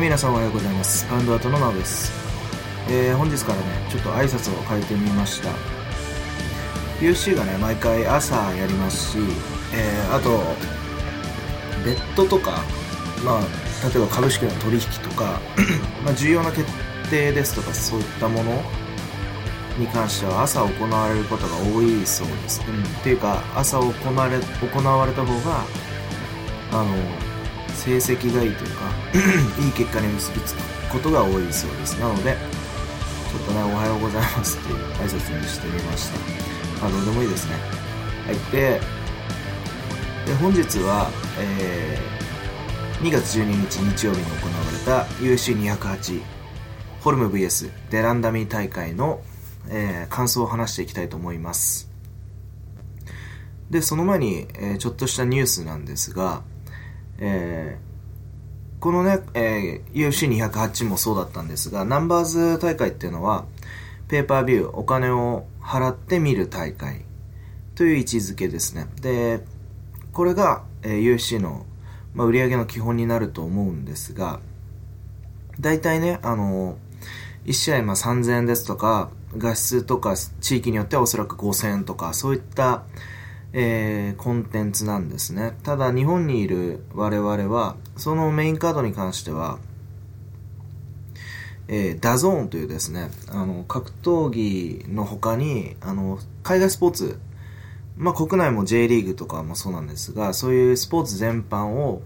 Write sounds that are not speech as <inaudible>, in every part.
皆さんおはようございます。ハンドアートのナオです。えー、本日からね、ちょっと挨拶を変えてみました。UC がね、毎回朝やりますし、えー、あと、ベッドとか、まあ、例えば株式の取引とか、<clears throat> まあ、重要な決定ですとか、そういったものに関しては朝行われることが多いそうです。うん、っていうか、朝行われ、行われた方が、あの、成績がいいというか <clears throat> いい結果に結びつくことが多いそうです。なのでちょっとねおはようございますっていう挨拶にしてみました。まあどうでもいいですね。はい。でで本日は、えー、2月12日日曜日に行われた UC208 ホルム VS デランダミー大会の、えー、感想を話していきたいと思います。でその前に、えー、ちょっとしたニュースなんですがえー、このね、えー、UFC208 もそうだったんですが、ナンバーズ大会っていうのは、ペーパービュー、お金を払って見る大会という位置づけですね。で、これが、えー、UFC の、まあ、売り上げの基本になると思うんですが、大体ね、あのー、1試合まあ3000円ですとか、画質とか地域によってはおそらく5000円とか、そういった、えー、コンテンツなんですね。ただ日本にいる我々は、そのメインカードに関しては、えー、 DAZN というですね、あの、格闘技の他に、あの、海外スポーツ、まあ、国内も J リーグとかもそうなんですが、そういうスポーツ全般を、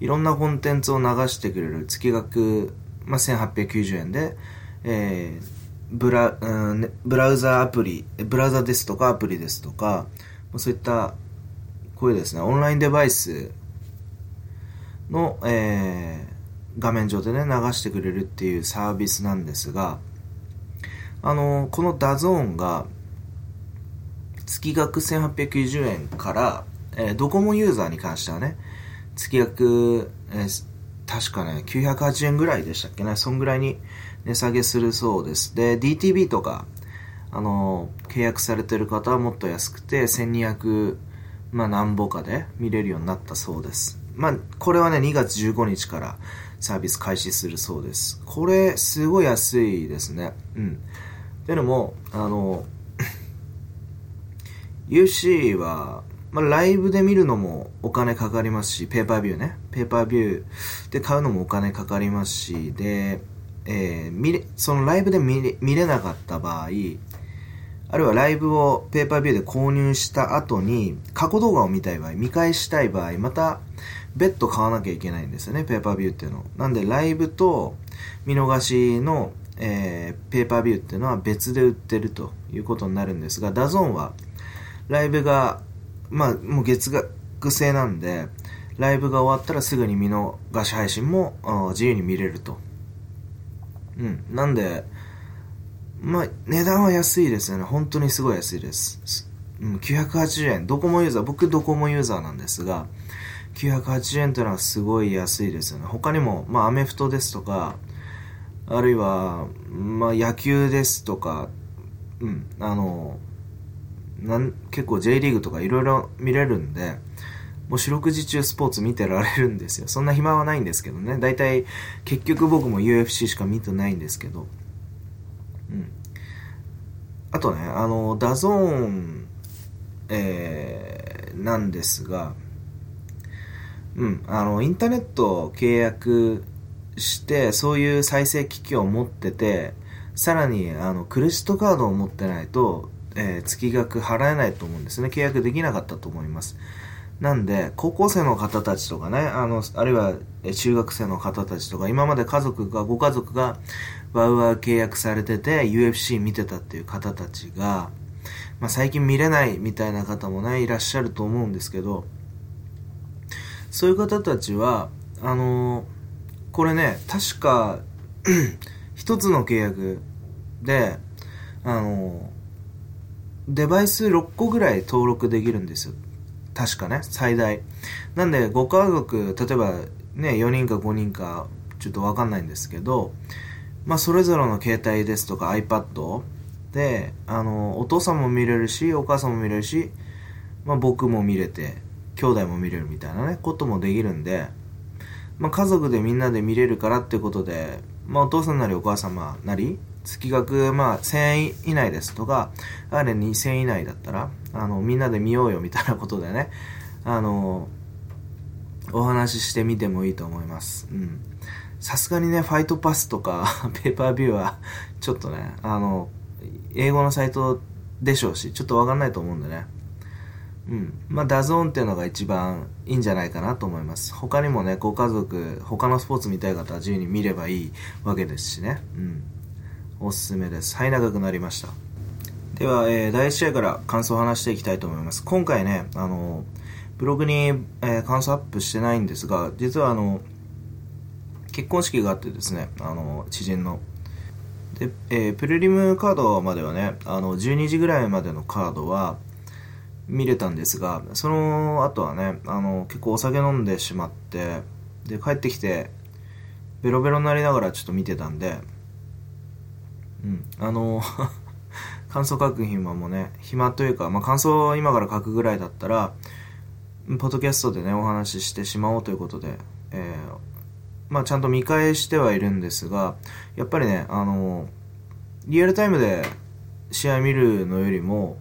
いろんなコンテンツを流してくれる月額、まあ、1890円で、えー、ブラ、うん、ブラウザアプリ、ブラウザですとかアプリですとか、そういった、こういうですね、オンラインデバイスの、えー、画面上でね、流してくれるっていうサービスなんですが、あの、この DAZN が、月額1890円から、えー、ドコモユーザーに関してはね、月額、えー、確かね、980円ぐらいでしたっけね、そんぐらいに値下げするそうです。で、DTV とか、あの、契約されてる方はもっと安くて、1200、まあ、何ぼかで見れるようになったそうです。まあ、これはね、2月15日からサービス開始するそうです。これ、すごい安いですね。うん。というのも、あの、<laughs> UC は、まあ、ライブで見るのもお金かかりますし、ペイパービューね。ペイパービューで買うのもお金かかりますし、で、えー、見れ、そのライブで見れ見れなかった場合、あるいはライブをペイパービューで購入した後に過去動画を見たい場合、見返したい場合、また別途買わなきゃいけないんですよね、ペイパービューっていうの。なんでライブと見逃しの、えー、ペイパービューっていうのは別で売ってるということになるんですが、 DAZN はライブが、まあもう月額制なんで、ライブが終わったらすぐに見逃し配信も自由に見れると。うん。なんで、まあ、値段は安いですよね。本当にすごい安いです。980円。ドコモユーザー、僕ドコモユーザーなんですが、980円というのはすごい安いですよね。他にも、まあ、アメフトですとか、あるいは、まあ、野球ですとか、うん、あの、なん結構 J リーグとかいろいろ見れるんで、もう四六時中スポーツ見てられるんですよ。そんな暇はないんですけどね。大体、結局僕も UFC しか見てないんですけど。あとね、あの、 DAZN、えー、なんですが、うん、あの、インターネットを契約して、そういう再生機器を持ってて、さらに、あの、クレジットカードを持ってないと、えー、月額払えないと思うんですね。契約できなかったと思います。なんで、高校生の方たちとかね、あの、あるいは中学生の方たちとか、今まで家族が、ご家族がワウワウ契約されてて、UFC 見てたっていう方たちが、まあ最近見れないみたいな方もね、いらっしゃると思うんですけど、そういう方たちは、あのこれね、確か、<clears throat> 一つの契約で、あのデバイス6個ぐらい登録できるんですよ。確かね、最大。なんで、ご家族、例えばね、4人か5人か、ちょっとわかんないんですけど、まあ、それぞれの携帯ですとか iPad で、あの、お父さんも見れるし、お母さんも見れるし、まあ、僕も見れて、兄弟も見れるみたいなね、こともできるんで、まあ、家族でみんなで見れるからってことで、まあ、お父さんなりお母様なり月額まあ1000円以内ですとかあれ2000円以内だったらあのみんなで見ようよみたいなことでねあのお話ししてみてもいいと思います。うん。さすがにねファイトパスとか <laughs> ペーパービューはちょっとねあの英語のサイトでしょうしちょっとわかんないと思うんでね。うん。まあ DAZN っていうのが一番いいんじゃないかなと思います。他にもねご家族他のスポーツ見たい方は自由に見ればいいわけですしね。うん。おすすめです。はい長くなりました。では、えー、第1試合から感想を話していきたいと思います。今回ねあのブログに、えー、感想アップしてないんですが実はあの結婚式があってですねあの知人の。で、えー、プレリムカードまではねあの12時ぐらいまでのカードは見れたんですがその後はねあの結構お酒飲んでしまってで帰ってきてベロベロになりながらちょっと見てたんでうんあの <laughs> 感想書く暇もね暇というか、まあ、感想を今から書くぐらいだったらポッドキャストでねお話ししてしまおうということで、えー、まあちゃんと見返してはいるんですがやっぱりねあのリアルタイムで試合見るのよりも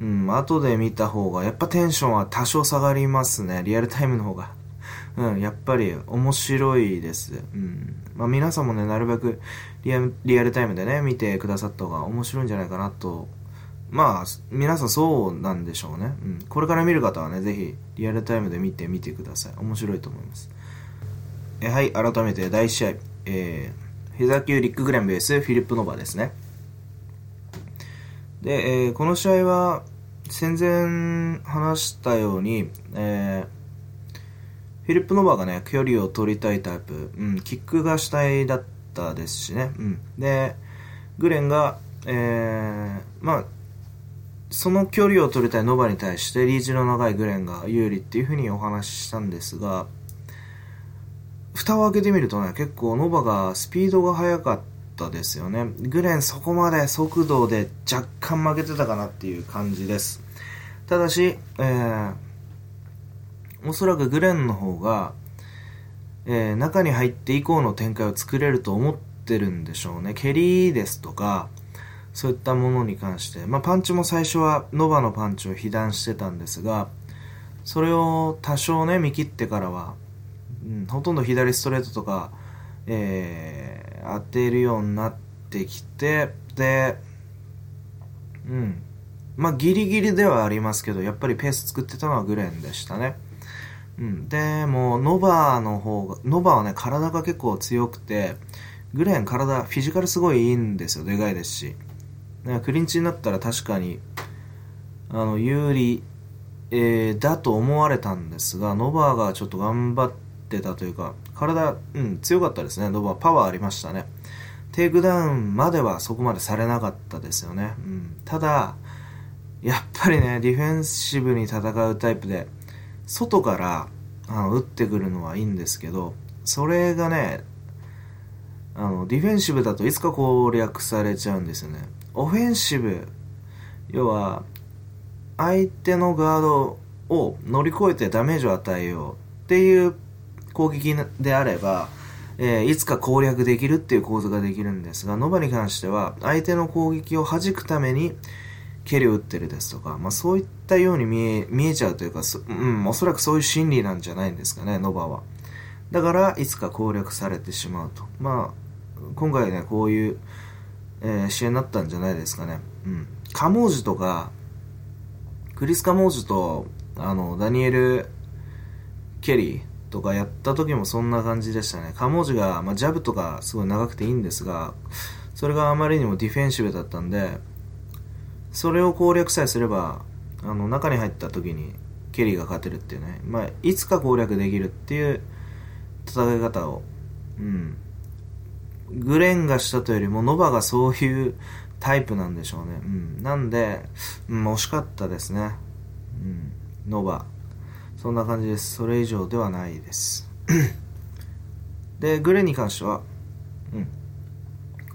うん、後で見た方が、やっぱテンションは多少下がりますね。リアルタイムの方が。<laughs> うん、やっぱり面白いです。うん。まあ皆さんもね、なるべくリアリアルタイムでね、見てくださった方が面白いんじゃないかなと。まあ、皆さんそうなんでしょうね。うん。これから見る方はね、ぜひリアルタイムで見てみてください。面白いと思います。えはい、改めて第1試合。えー、フェザー級リック・グレンベース、フィリップ・ノバですね。で、えー、この試合は、戦前話したように、えー、フィリップ・ノバがね、距離を取りたいタイプ、うん、キックが主体だったですしね、うん、で、グレンが、えー、まあ、その距離を取りたいノバに対してリーチの長いグレンが有利っていうふうにお話ししたんですが、蓋を開けてみるとね、結構ノバがスピードが速かったですよね。グレンそこまで速度で若干負けてたかなっていう感じです。ただし、えー、おそらくグレンの方が、えー、中に入って以降の展開を作れると思ってるんでしょうね。蹴りですとか、そういったものに関して、まあ、パンチも最初はノバのパンチを被弾してたんですが、それを多少ね、見切ってからは、うん、ほとんど左ストレートとか、えー、当てるようになってきて、で、うん。まあ、ギリギリではありますけど、やっぱりペース作ってたのはグレンでしたね。うん。で、もノバーの方が、ノバーはね、体が結構強くて、グレン体、フィジカルすごいいいんですよ。でかいですし。クリンチになったら確かに、あの、有利、えー、だと思われたんですが、ノバがちょっと頑張ってたというか、体、うん、強かったですね。ノバ、パワーありましたね。テイクダウンまではそこまでされなかったですよね。うん、ただ、やっぱりね、ディフェンシブに戦うタイプで、外からあの打ってくるのはいいんですけど、それがね、あの、ディフェンシブだといつか攻略されちゃうんですよね。オフェンシブ、要は、相手のガードを乗り越えてダメージを与えようっていう攻撃であれば、えー、いつか攻略できるっていう構図ができるんですが、ノバに関しては、相手の攻撃を弾くために、蹴りを打ってるですとか、まあ、そういったように見え見えちゃうというか、うん、おそらくそういう心理なんじゃないんですかね、ノバは。だから、いつか攻略されてしまうと。まあ、今回ね、こういう、えー、試合になったんじゃないですかね。うん。カモージュとか、クリス・カモージュと、あの、ダニエル・ケリーとかやった時もそんな感じでしたね。カモジが、まあ、ジャブとかすごい長くていいんですが、それがあまりにもディフェンシブだったんで、それを攻略さえすればあの中に入った時にケリーが勝てるっていうね、まあ、いつか攻略できるっていう戦い方を、うん、グレンがしたというよりもノバがそういうタイプなんでしょうね、うん、なんで、うん、惜しかったですね、うん、ノバ。そんな感じです。それ以上ではないです。でグレンに関しては、うん、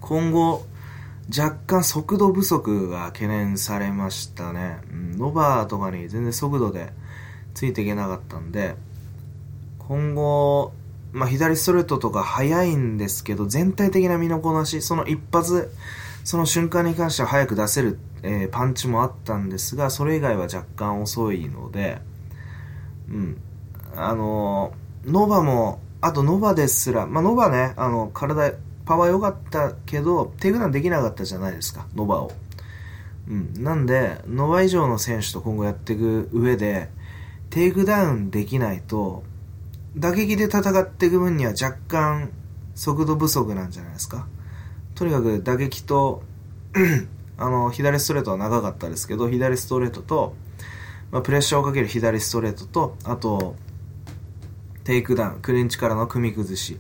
今後若干速度不足が懸念されましたね。うん、ノバーとかに全然速度でついていけなかったんで、今後、まあ、左ストレートとか速いんですけど、全体的な身のこなし、その一発、その瞬間に関しては早く出せる、えー、パンチもあったんですが、それ以外は若干遅いので、うん。あの、ノバも、あとノバですら、まあ、ノバね、あの、体、パワー良かったけど、テイクダウンできなかったじゃないですか、ノバを。うん。なんで、ノバ以上の選手と今後やっていく上で、テイクダウンできないと、打撃で戦っていく分には若干速度不足なんじゃないですか。とにかく打撃と <clears throat> あの、左ストレートは長かったですけど、左ストレートと、まあ、プレッシャーをかける左ストレートと、あと、テイクダウン、クリンチからの組み崩し。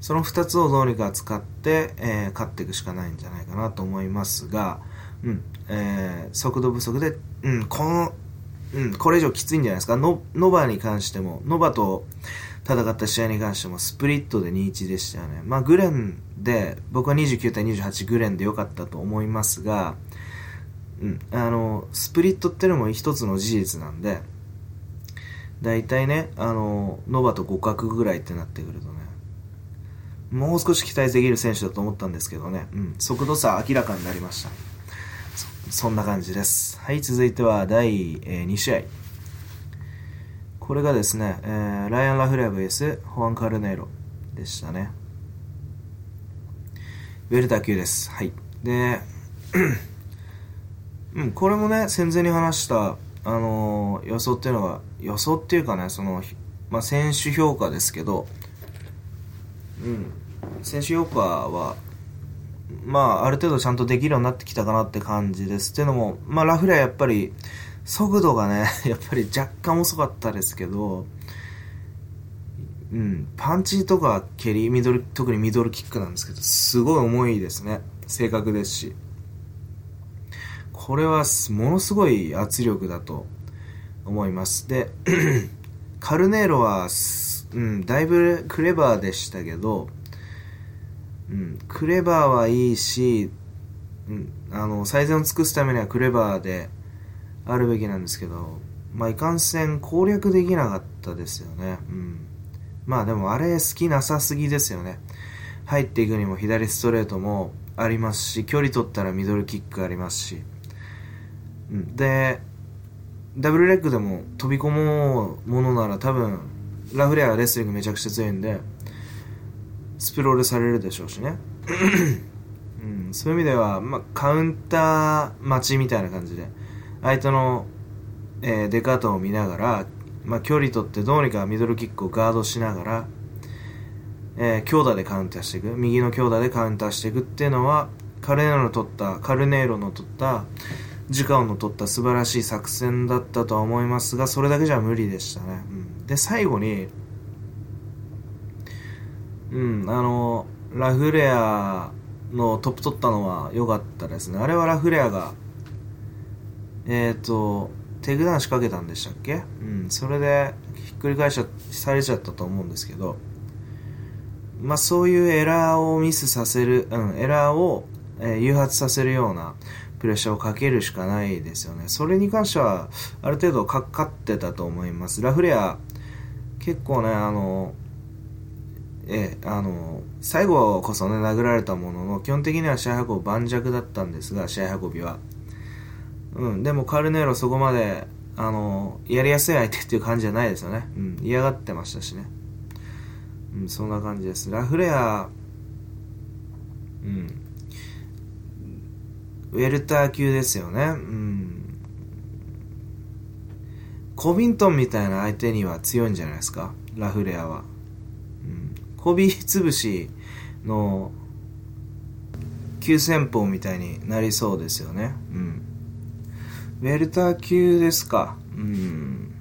その2つをどうにか使って、えー、勝っていくしかないんじゃないかなと思いますが、うん、えー、速度不足で、うん、この、うん、これ以上きついんじゃないですか。ノノバに関しても、ノバと戦った試合に関してもスプリットで2-1でしたよね。まあ、グレンで、僕は29対28グレンで良かったと思いますが、うん、あの、スプリットってのも一つの事実なんで、大体ね、あの、ノバと互角ぐらいってなってくるとね、もう少し期待できる選手だと思ったんですけどね、うん、速度差明らかになりました。そんな感じです。はい、続いては第、えー、2試合。これがですね、えー、ライアン・ラフレア VS ホアン・カルネイロでしたね。ウェルター級です。はい。で、うん、これもね、戦前に話した、あのー、予想っていうのは、予想っていうかね、その、まあ、選手評価ですけど、うん、選手評価は、まあ、ある程度ちゃんとできるようになってきたかなって感じです。っていうのも、まあ、ラフレアやっぱり、速度がね、<laughs> やっぱり若干遅かったですけど、うん、パンチとか蹴り、ミドル、特にミドルキックなんですけど、すごい重いですね。正確ですし。これはものすごい圧力だと思います。で、<clears throat> カルネーロは、うん、だいぶクレバーでしたけど、うん、クレバーはいいし、うん、あの、最善を尽くすためにはクレバーで、あるべきなんですけど、まあ、いかんせん攻略できなかったですよね。うん。まあでもあれ好きなさすぎですよね。入っていくにも左ストレートもありますし、距離取ったらミドルキックありますし。で、ダブルレッグでも飛び込もうものなら多分、ラフレアはレスリングめちゃくちゃ強いんで、スプロールされるでしょうしね。うん、そういう意味では、ま、カウンター待ちみたいな感じで、相手の、えー、出方を見ながら、ま、距離取ってどうにかミドルキックをガードしながら、えー、強打でカウンターしていく。右の強打でカウンターしていくっていうのはカルネロの取ったカルネーロの取った時間の取った素晴らしい作戦だったとは思いますがそれだけじゃ無理でしたね、うん、で最後にうんあのラフレアのトップ取ったのは良かったですね。あれはラフレアがえっ、ー、と、手札仕掛けたんでしたっけ？うん、それでひっくり返しされちゃったと思うんですけど、まあそういうエラーをミスさせる、うん、エラーを、えー、誘発させるようなプレッシャーをかけるしかないですよね。それに関しては、ある程度かかってたと思います。ラフレア、結構ね、あの、えー、あの、最後こそね、殴られたものの、基本的には試合運び盤石だったんですが、試合運びは。うん、でもカルネーロそこまで、あの、やりやすい相手っていう感じじゃないですよね。うん、嫌がってましたしね。うん、そんな感じです。ラフレア、うん、ウェルター級ですよね。うん。コビントンみたいな相手には強いんじゃないですか、ラフレアは。うん、コビ潰しの急戦法みたいになりそうですよね。うん。ウェルター級ですか？うん。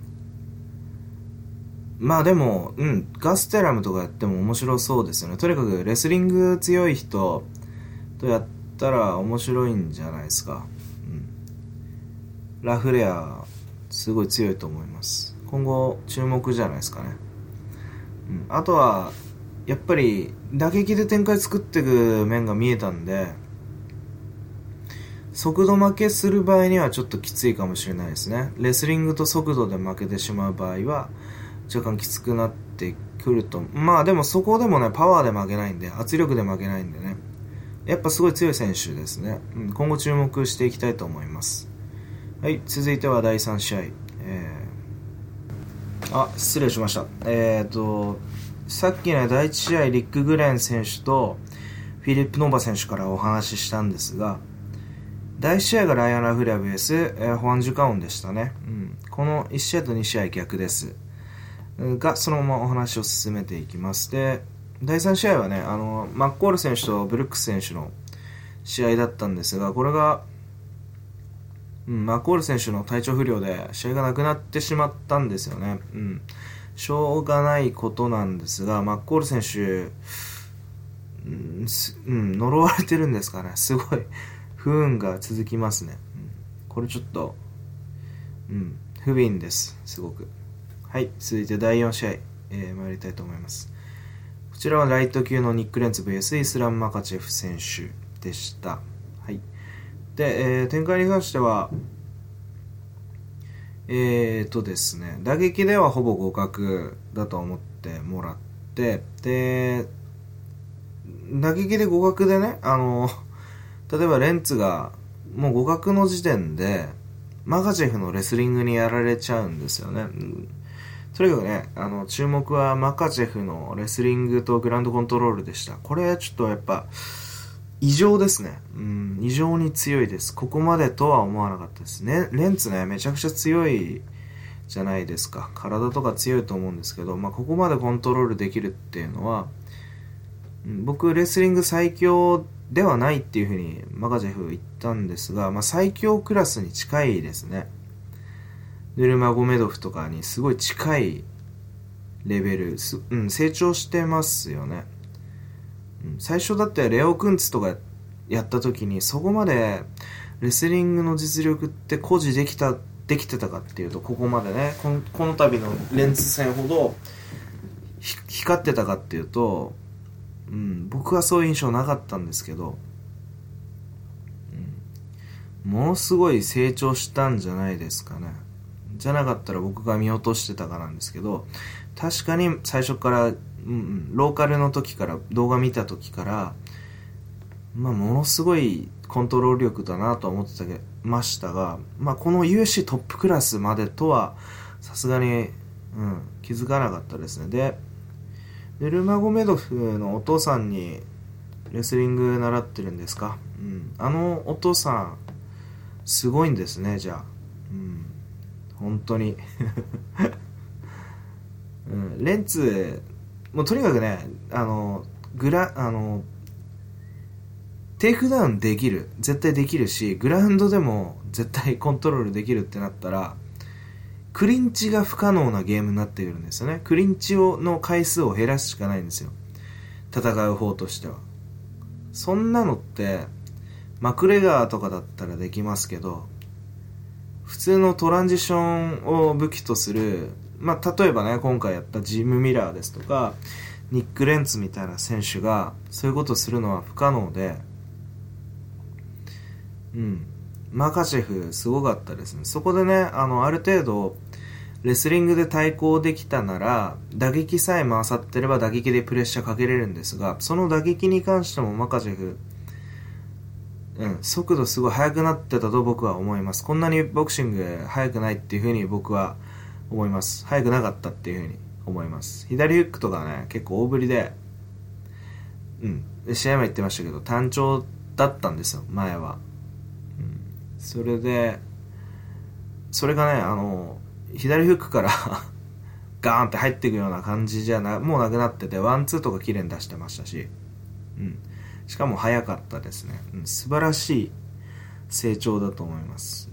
まあでも、うん、ガステラムとかやっても面白そうですよね。とにかくレスリング強い人とやってたら面白いんじゃないですか。うん。ラフレア、すごい強いと思います。今後、注目じゃないですかね。うん。あとは、やっぱり、打撃で展開作っていく面が見えたんで、速度負けする場合にはちょっときついかもしれないですね。レスリングと速度で負けてしまう場合は、若干きつくなってくるとまあでもそこでもねパワーで負けないんで圧力で負けないんでねやっぱすごい強い選手ですね、うん、今後注目していきたいと思います。はい続いては第3試合、えー、あ失礼しました。えっ、ー、とさっきの第1試合リック・グレン選手とフィリップ・ノーバ選手からお話ししたんですが第1試合がライアン・ラフレア VS、えー、ホアン・ジュカオンでしたね、うん、この1試合と2試合逆です。がそのままお話を進めていきます。で第3試合はねあのマッコール選手とブルックス選手の試合だったんですがこれが、うん、マッコール選手の体調不良で試合がなくなってしまったんですよね、うん、しょうがないことなんですがマッコール選手、うん、呪われてるんですかね。すごい不運が続きますね、うん、これちょっと、うん、不憫です。すごく。はい続いて第4試合、えー、参りたいと思います。こちらはライト級のニック・レンツ VS イスラム・マカチェフ選手でしたはいで、えー、展開に関してはえーとですね打撃ではほぼ互角だと思ってもらってで打撃で互角でねあの例えばレンツがもう互角の時点でマガジェフのレスリングにやられちゃうんですよね。とにかくね、あの、注目はマカジェフのレスリングとグランドコントロールでした。これちょっとやっぱ、異常ですね。うん、異常に強いです。ここまでとは思わなかったですね。レンツね、めちゃくちゃ強いじゃないですか。体とか強いと思うんですけど、まあ、ここまでコントロールできるっていうのは、僕、レスリング最強ではないっていうふうにマカジェフ言ったんですが、まあ、最強クラスに近いですね。ヌルマゴメドフとかにすごい近いレベル、うん、成長してますよね。うん、最初だってレオクンツとかやった時にそこまでレスリングの実力って誇示できた、できてたかっていうと、ここまでね、このこの度のレンツ戦ほど光ってたかっていうと、うん、僕はそういう印象なかったんですけど、うん、ものすごい成長したんじゃないですかね。じゃなかったら僕が見落としてたかなんですけど、確かに最初から、うん、ローカルの時から、動画見た時から、まあ、ものすごいコントロール力だなと思ってたけましたが、まあ、この USC トップクラスまでとは、さすがに、うん、気づかなかったですね。で、ヌルマゴメドフのお父さんにレスリング習ってるんですか、うん、あのお父さんすごいんですねじゃあ、うん、本当に、<laughs> うん、レンツもうとにかくねあのグラあのテイクダウンできる絶対できるしグラウンドでも絶対コントロールできるってなったらクリンチが不可能なゲームになってくるんですよね。クリンチをの回数を減らすしかないんですよ。戦う方としては。そんなのって、マクレガーとかだったらできますけど、普通のトランジションを武器とする、まあ、例えばね、今回やったジム・ミラーですとか、ニック・レンツみたいな選手が、そういうことをするのは不可能で、うん。マカシェフ、すごかったですね。そこでね、あの、ある程度、レスリングで対抗できたなら、打撃さえ回さってれば打撃でプレッシャーかけれるんですが、その打撃に関してもマカジェフ、うん、速度すごい速くなってたと僕は思います。こんなにボクシング速くないっていうふうに僕は思います。速くなかったっていうふうに思います。左フックとかね、結構大振りで、うん、で試合も言ってましたけど、単調だったんですよ、前は。うん、それで、それがね、あの、左フックから <laughs> ガーンって入っていくような感じじゃな、もうなくなってて、ワンツーとか綺麗に出してましたし、うん。しかも早かったですね。うん、素晴らしい成長だと思います。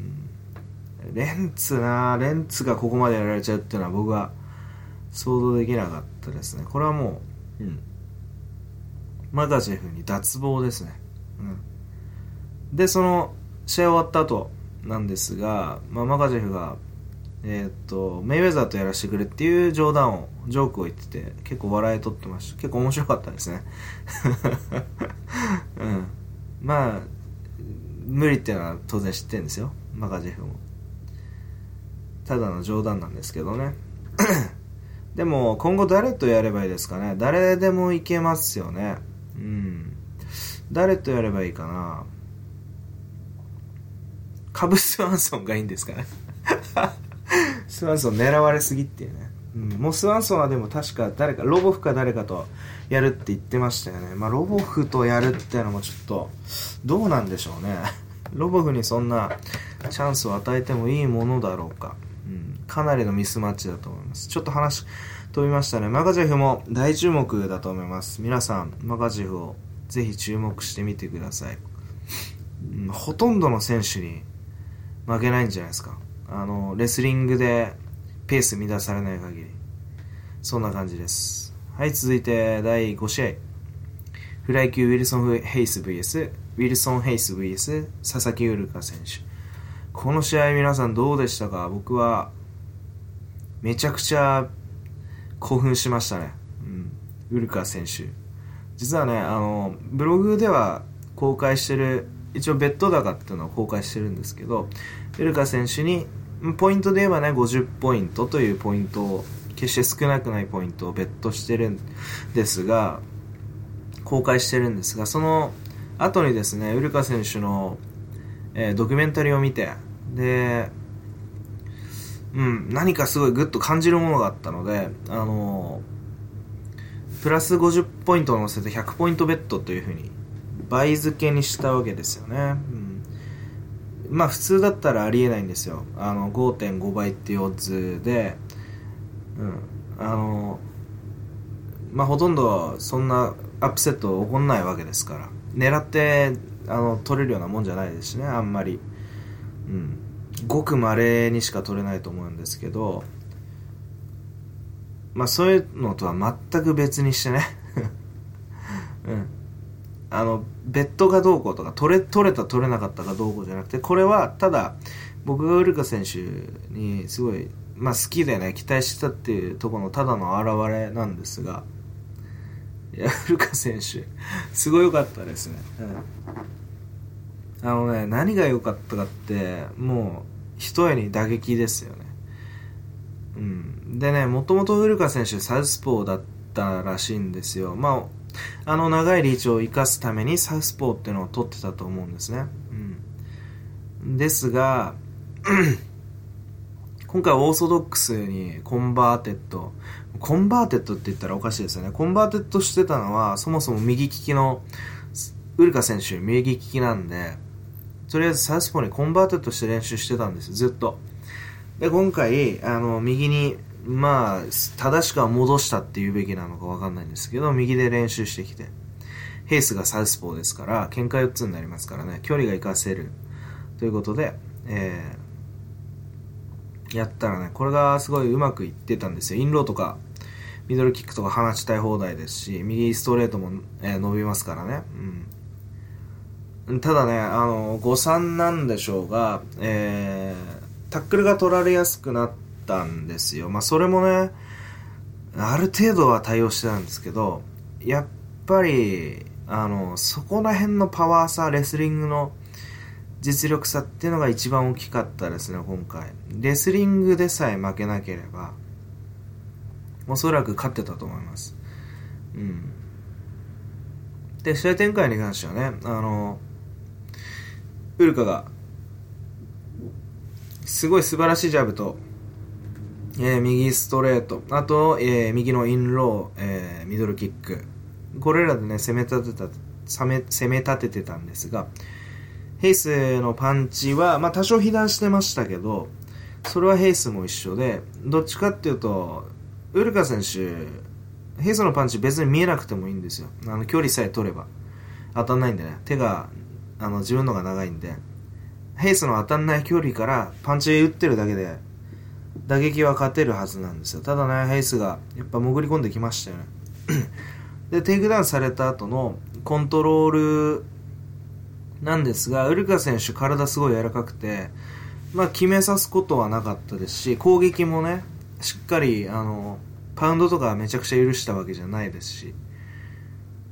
うん、レンツなレンツがここまでやられちゃうっていうのは僕は想像できなかったですね。これはもう、うん。マガジェフに脱帽ですね。うん。で、その、試合終わった後なんですが、まあ、マガジェフがえー、っと、メイウェザーとやらせてくれっていう冗談を、ジョークを言ってて、結構笑い取ってました。結構面白かったですね。<laughs> うん。まあ、無理っていうのは当然知ってんですよ。マカジェフも。ただの冗談なんですけどね。<coughs> でも、今後誰とやればいいですかね誰でもいけますよね。うん。誰とやればいいかなカブスワンソンがいいんですかねスワンソン狙われすぎっていうね。うん、もうスワンソンはでも確か誰か、ロボフか誰かとやるって言ってましたよね。まあ、ロボフとやるっていうのもちょっと、どうなんでしょうね。<laughs> ロボフにそんなチャンスを与えてもいいものだろうか。うん、かなりのミスマッチだと思います。ちょっと話飛びましたね。マガジェフも大注目だと思います。皆さん、マガジェフをぜひ注目してみてください。うん、ほとんどの選手に負けないんじゃないですか。あの、レスリングでペース乱されない限り。そんな感じです。はい、続いて第5試合。フライ級ウィルソン・ヘイス VS、ウィルソン・ヘイス VS、佐々木ウルカ選手。この試合皆さんどうでしたか？僕は、めちゃくちゃ興奮しましたね。うん。ウルカ選手。実はね、あの、ブログでは公開してる、一応ベッド高っていうのを公開してるんですけど、ウルカ選手に、ポイントで言えばね、50ポイントというポイントを、決して少なくないポイントをベットしてるんですが、公開してるんですが、その後にですね、ウルカ選手の、えー、ドキュメンタリーを見て、で、うん、何かすごいグッと感じるものがあったので、あのー、プラス50ポイントを乗せて100ポイントベッドというふうに倍付けにしたわけですよね。うんまあ普通だったらありえないんですよ。あの、5.5倍っていうオッズで、うん、あの、まあほとんどそんなアップセット起こんないわけですから、狙って、あの、取れるようなもんじゃないですしね、あんまり。うん。ごく稀にしか取れないと思うんですけど、まあそういうのとは全く別にしてね <laughs> うん。あの、ベッドがどうこうとか、取れ、取れた取れなかったかどうこうじゃなくて、これはただ、僕がウルカ選手にすごい、まあ好きでね、期待してたっていうところのただの表れなんですが、いや、ウルカ選手、すごい良かったですね。うん、あのね、何が良かったかって、もう、一重に打撃ですよね。うん。でね、もともとウルカ選手、サウスポーだったらしいんですよ。まあ、あの長いリーチを生かすためにサウスポーっていうのを取ってたと思うんですね。うん。ですが、<clears throat> 今回オーソドックスに converted、converted って言ったらおかしいですよね。 converted してたのは、そもそも右利きの、ウルカ選手、右利きなんで、とりあえずサウスポーに converted して練習してたんですよ、ずっと。で、今回、あの、右にまあ、正しくは戻したって言うべきなのかわかんないんですけど、右で練習してきて。ヘースがサウスポーですから、喧嘩4つになりますからね、距離が活かせる。ということで、えー、やったらね、これがすごいうまくいってたんですよ。インローとか、ミドルキックとか放ちたい放題ですし、右ストレートも、えー、伸びますからね。うん。ただね、あの、誤算なんでしょうが、えー、タックルが取られやすくなって、ったんですよ。まあそれもね、ある程度は対応してたんですけど、やっぱり、あの、そこら辺のパワーさ、レスリングの実力差っていうのが一番大きかったですね、今回。レスリングでさえ負けなければ、おそらく勝ってたと思います。うん。で、試合展開に関してはね、あの、ウルカが、すごい素晴らしいジャブと、えー、右ストレート、あと、えー、右のインロー、えー、ミドルキック。これらでね、攻め立てた、攻め、攻め立ててたんですが、ヘイスのパンチは、まあ多少被弾してましたけど、それはヘイスも一緒で、どっちかっていうと、ウルカ選手、ヘイスのパンチ別に見えなくてもいいんですよ。あの、距離さえ取れば。当たんないんでね。手が、あの、自分のが長いんで。ヘイスの当たんない距離からパンチ打ってるだけで、打撃は勝てるはずなんですよ。ただね、ヘイスがやっぱ潜り込んできましたよね。<clears throat> で、テイクダウンされた後のコントロールなんですが、ウルカ選手体すごい柔らかくて、まあ決めさすことはなかったですし、攻撃もね、しっかり、あの、パウンドとかめちゃくちゃ許したわけじゃないですし、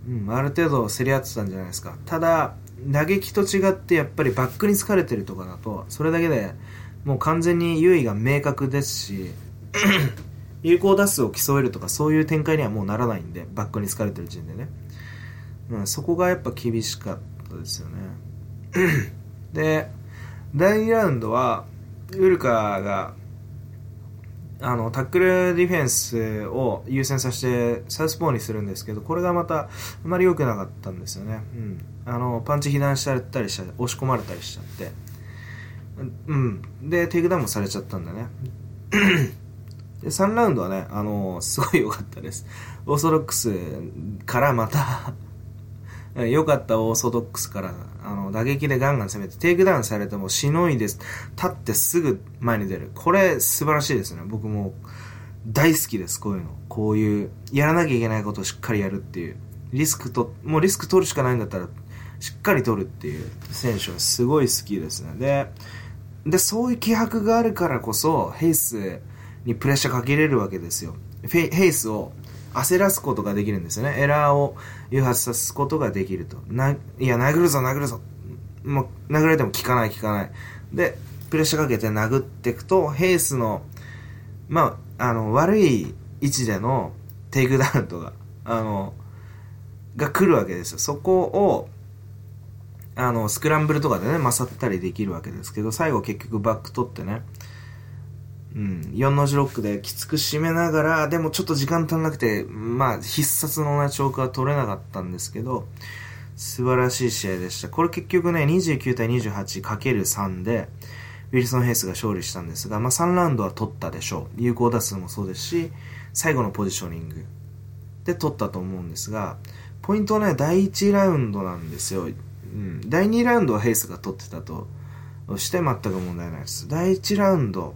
うん、ある程度競り合ってたんじゃないですか。ただ、打撃と違ってやっぱりバックに疲れてるとかだと、それだけでもう完全に優位が明確ですし <clears throat> 有効打数を競えるとかそういう展開にはもうならないんでバックに疲れてる時点でね、うん、そこがやっぱ厳しかったですよね。<clears throat> で第2ラウンドはウルカがあのタックルディフェンスを優先させてサウスポーにするんですけどこれがまたあまり良くなかったんですよね、うん、あのパンチ被弾されたりした押し込まれたりしちゃって。うん。でテイクダウンもされちゃったんだね。で3ラウンドはねあのすごい良かったです。オーソドックスからまた <laughs> 良かったオーソドックスからあの打撃でガンガン攻めてテイクダウンされてもしのいです。立ってすぐ前に出る。これ素晴らしいですね。僕も大好きです。こういうの。こういうやらなきゃいけないことをしっかりやるっていう。リスクともうリスク取るしかないんだったらしっかり取るっていう選手はすごい好きですねででそういう気迫があるからこそヘイスにプレッシャーかけれるわけですよヘイスを焦らすことができるんですよね。エラーを誘発さすことができると。な、いや、殴るぞ、殴るぞ。もう、殴られても効かない、効かない。で、プレッシャーかけて殴っていくと、ヘイスの、まあ、あの、悪い位置でのテイクダウンとか、あの、が来るわけですよ。そこを、あの、スクランブルとかでね、勝ったりできるわけですけど、最後結局バック取ってね、うん、4の字ロックできつく締めながら、でもちょっと時間足んなくて、まあ、必殺のね、チョークは取れなかったんですけど、素晴らしい試合でした。これ結局ね、29対 28×3 で、ウィルソン・ヘイスが勝利したんですが、まあ、3ラウンドは取ったでしょう。有効打数もそうですし、最後のポジショニングで取ったと思うんですが、ポイントはね、第1ラウンドなんですよ。うん、第2ラウンドはヘイスが取ってたとして全く問題ないです。第1ラウンド、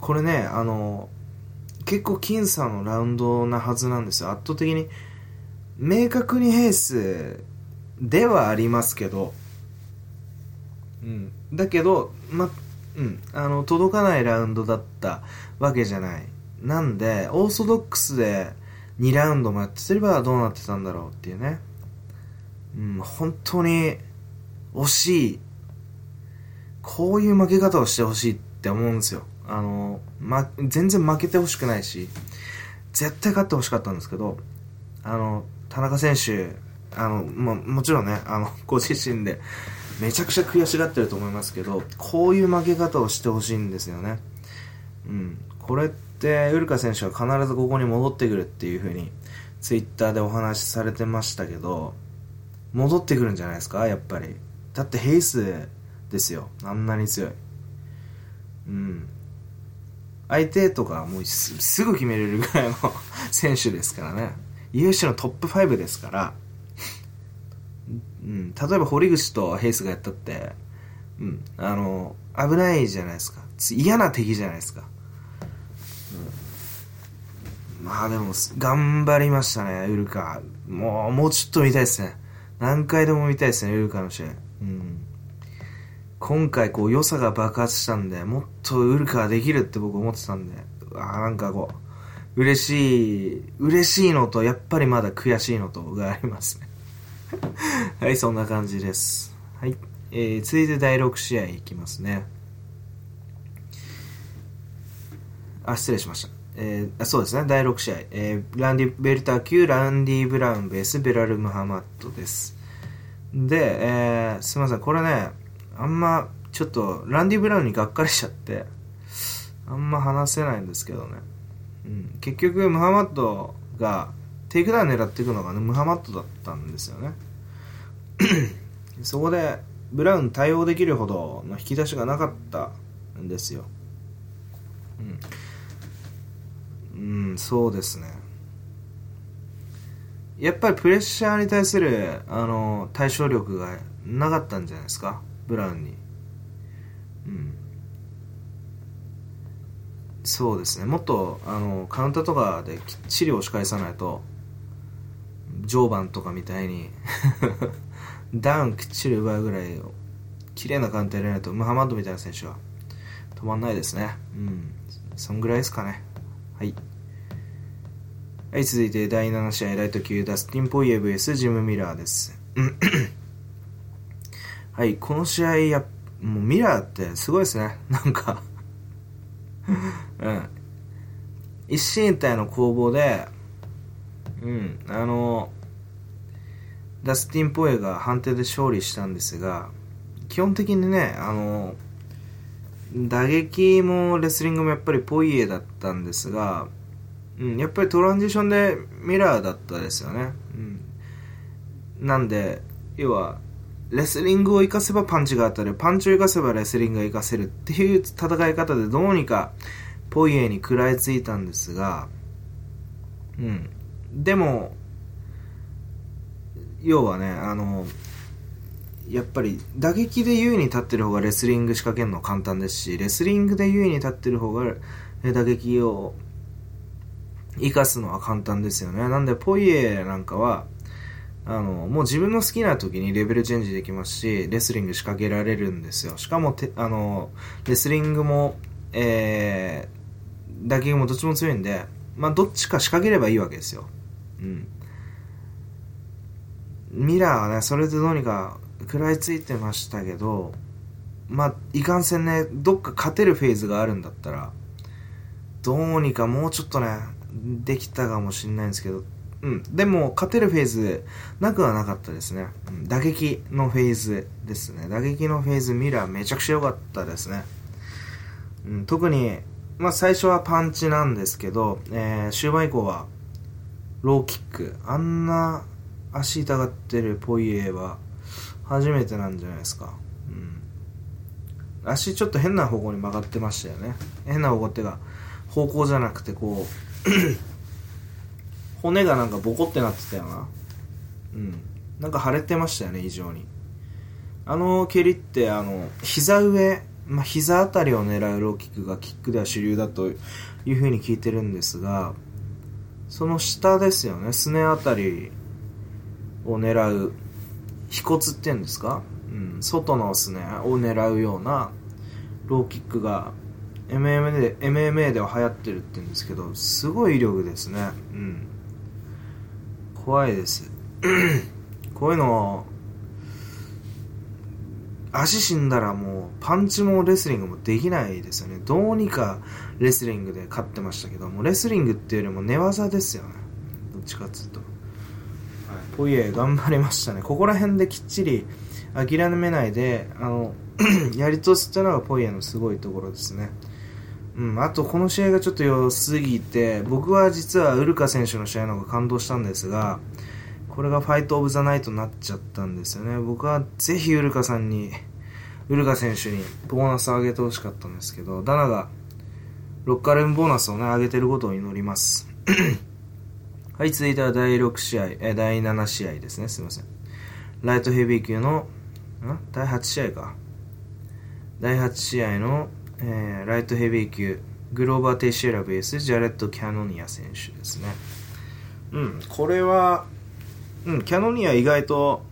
これね、あの、結構僅差のラウンドなはずなんですよ。圧倒的に、明確にヘースではありますけど、うん。だけど、ま、うん。あの、届かないラウンドだったわけじゃない。なんで、オーソドックスで2ラウンドもやってすればどうなってたんだろうっていうね。うん、本当に惜しい。こういう負け方をしてほしいって思うんですよ。あの、ま、全然負けてほしくないし、絶対勝ってほしかったんですけど、あの、田中選手、あの、まもちろんね、あの、<laughs> ご自身で、めちゃくちゃ悔しがってると思いますけど、こういう負け方をしてほしいんですよね。うん。これって、ウルカ選手は必ずここに戻ってくるっていう風に、ツイッターでお話しされてましたけど、戻ってくるんじゃないですか、やっぱり。だってヘイスですよ。あんなに強い。うん。相手とかもうすぐ決めれるぐらいの <laughs> 選手ですからね。UFC のトップ5ですから、うん、例えば堀口とヘイスがやったって、うん、あの危ないじゃないですか。嫌な敵じゃないですか、うん、まあでも頑張りましたねウルカ。もうもうちょっと見たいですね。何回でも見たいですねウルカの試合うん今回こう良さが爆発したんで、もっとウルカはできるって僕思ってたんで、あなんかこう、嬉しい、嬉しいのと、やっぱりまだ悔しいのとがありますね。<laughs> はい、そんな感じです。はい。えー、続いて第6試合いきますね。あ、失礼しました。えー、そうですね、第6試合。えー、ランディ、ベルター級、ランディ・ブラウン、ベース、ベラル・ムハマットです。で、えー、すみません、これね、あんまちょっとランディ・ブラウンにがっかりしちゃってあんま話せないんですけどね、うん、結局ムハマッドがテイクダウン狙っていくのがねムハマッドだったんですよね。そこでブラウン対応できるほどの引き出しがなかったんですよ。うん、うん、そうですね。やっぱりプレッシャーに対するあの対処力がなかったんじゃないですか？ブラウンに。うん。そうですね。もっとあのカウンターとかできっちり押し返さないと常磐とかみたいに <laughs> ダウンきっちり奪うぐらい綺麗なカウンター入れないとムハマッドみたいな選手は止まんないですね。うん。そんぐらいですかね。はいはい、続いて第7試合、ライト級、ダスティン・ポイエ VS ジム・ミラーです。はい、この試合や、もうミラーってすごいですね。なんかうん。一進一退の攻防で、うん、あの、ダスティン・ポエが判定で勝利したんですが、基本的にね、あの、打撃もレスリングもやっぱりポイエだったんですが、うん、やっぱりトランジションでミラーだったですよね。うん、なんで、要は、レスリングを活かせばパンチが当たる、パンチを活かせばレスリングが活かせるっていう戦い方でどうにかポイエに食らいついたんですが、うん。でも、要はね、あの、やっぱり打撃で優位に立ってる方がレスリング仕掛けるの簡単ですし、レスリングで優位に立ってる方が打撃を生かすのは簡単ですよね。なんで、ポイエなんかは、あの、もう自分の好きな時にレベルチェンジできますし、レスリング仕掛けられるんですよ。しかもて、あの、レスリングも、えー、打撃もどっちも強いんで、まあ、どっちか仕掛ければいいわけですよ。うん。ミラーはね、それでどうにか食らいついてましたけど、まあ、いかんせんね、どっか勝てるフェーズがあるんだったら、どうにかもうちょっとね、できたかもしんないんですけど、うん。でも、勝てるフェーズ、なくはなかったですね。うん、打撃のフェーズですね。打撃のフェーズ、ミラーめちゃくちゃ良かったですね。うん、特に、まあ、最初はパンチなんですけど、えー、終盤以降は、ローキック。あんな足痛がってるポイエは、初めてなんじゃないですか。うん。足ちょっと変な方向に曲がってましたよね。変な方向っていうか、方向じゃなくてこう <coughs> 骨がなんかボコってなってたよな。うん。なんか腫れてましたよね、異常に。あの蹴りって、あの、膝上、まあ、膝あたりを狙うローキックがキックでは主流だというふうに聞いてるんですが、その下ですよね、すねあたりを狙う飛骨っていうんですか、うん、外のすねを狙うようなローキックが MMA で MMA では流行ってるって言うんですけどすごい威力ですね。うん。怖いです。<clears throat> こういうの足死んだらもうパンチもレスリングもできないですよね。どうにかレスリングで勝ってましたけどもレスリングっていうよりも寝技ですよね。どっちかっつうと。ポイエ頑張りましたね。ここら辺できっちり諦めないで、あの、<clears throat> やり通すっていうのがポイエのすごいところですね。うん、あとこの試合がちょっと良すぎて、僕は実はウルカ選手の試合の方が感動したんですが、これがファイトオブザナイトになっちゃったんですよね。僕はぜひウルカさんに、ウルカ選手にボーナスを上げてほしかったんですけど、ダナがロッカールームボーナスをね、上げてることを祈ります。はい、続いては第6試合、え第7試合ですね。すいません。ライトヘビー級の、ん？第8試合か。第8試合の、えー、ライトヘビー級、グローバー・テイシエラ VS ジャレット・キャノニア選手ですね。うん、これは、うん、キャノニア意外と、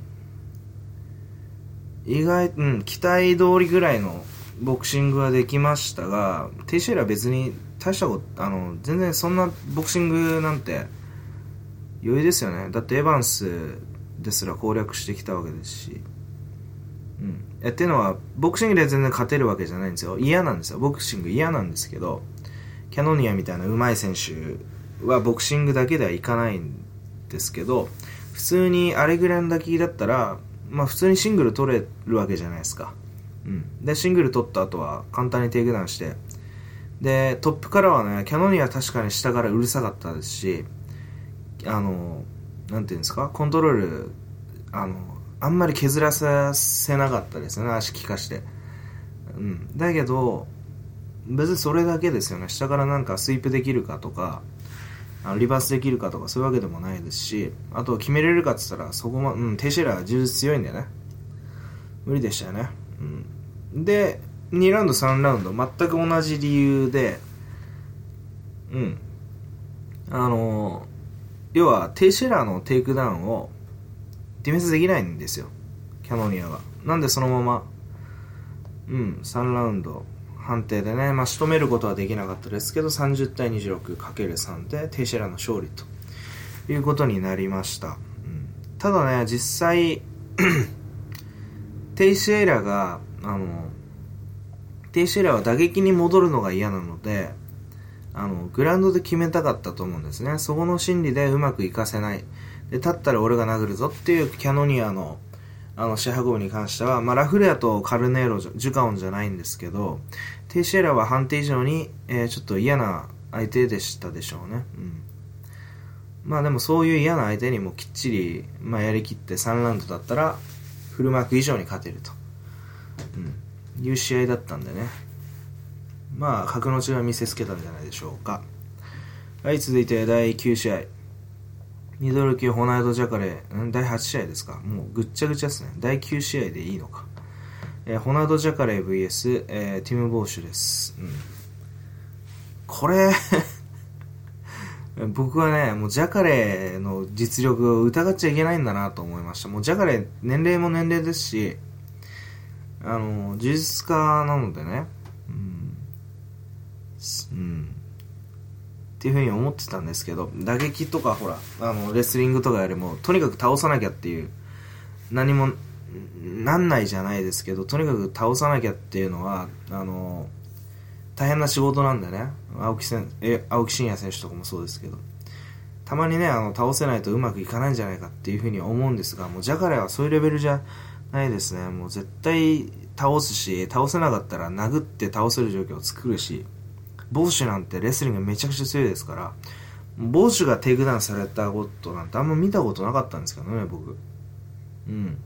意外、うん、期待通りぐらいのボクシングはできましたが、テイシエラ別に大したこと、あの、全然そんなボクシングなんて、余裕ですよね。だってエヴァンスですら攻略してきたわけですし。うん。えっていうのはボクシングで全然勝てるわけじゃないんですよ。嫌なんですよ。ボクシング嫌なんですけどキャノニアみたいな上手い選手はボクシングだけではいかないんですけど普通にあれぐらいの打撃だったらまあ普通にシングル取れるわけじゃないですか。うん。でシングル取った後は簡単にテイクダウンして。でトップからはねキャノニア確かに下からうるさかったですしあのなんていうんですか？コントロールあのあんまり削らさせなかったですよね。足利かして。うん。だけど別にそれだけですよね。下からなんかスイープできるかとかあのリバースできるかとかそういうわけでもないですしあと決めれるかって言ったらそこも、うん、テシェラは柔術強いんだよね。無理でしたよね。うん。で2ラウンド3ラウンド全く同じ理由でうん。あの要はテイシェラーのテイクダウンをディフェンスできないんですよ。キャノニアは。なんでそのままうん3ラウンド判定でね、まあ、仕留めることはできなかったですけど30対 26×3 でテイシェラーの勝利と。いうことになりました、うん、ただね実際 <clears throat> テイシェラがあのテイシェラは打撃に戻るのが嫌なのであの、グラウンドで決めたかったと思うんですね。そこの心理でうまくいかせない。で、立ったら俺が殴るぞっていうキャノニアの、あの、シェハゴブに関しては、まあ、ラフレアとカルネーロ、ジュカオンじゃないんですけど、テイシエラは判定以上に、えー、ちょっと嫌な相手でしたでしょうね。うん。まあでもそういう嫌な相手にもきっちり、まあ、やりきって3ラウンドだったら、フルマーク以上に勝てると。うん。いう試合だったんでね。まあ、格の違い見せつけたんじゃないでしょうか。はい、続いて第9試合。ミドル級ホナイド・ジャカレー、ん第8試合ですか。もうぐっちゃぐちゃですね。第9試合でいいのか。えー、ホナイド・ジャカレー VS、えー、ティム・ボーシュです。うん。これ <laughs> 僕はね、もうジャカレーの実力を疑っちゃいけないんだなと思いました。もうジャカレー、年齢も年齢ですし、あの、事実家なのでね、うん。っていうふうに思ってたんですけど、打撃とかほら、あの、レスリングとかよりも、とにかく倒さなきゃっていう、何も、なんないじゃないですけど、とにかく倒さなきゃっていうのは、あの、大変な仕事なんでね、青木んえ青木真也選手とかもそうですけど、たまにね、あの、倒せないとうまくいかないんじゃないかっていうふうに思うんですが、もうジャカレはそういうレベルじゃないですね。もう絶対倒すし、倒せなかったら殴って倒せる状況を作るし、ボーシュなんてレスリングめちゃくちゃ強いですから、ボーシュがテイクダウンされたことなんてあんま見たことなかったんですけどね、僕。うん。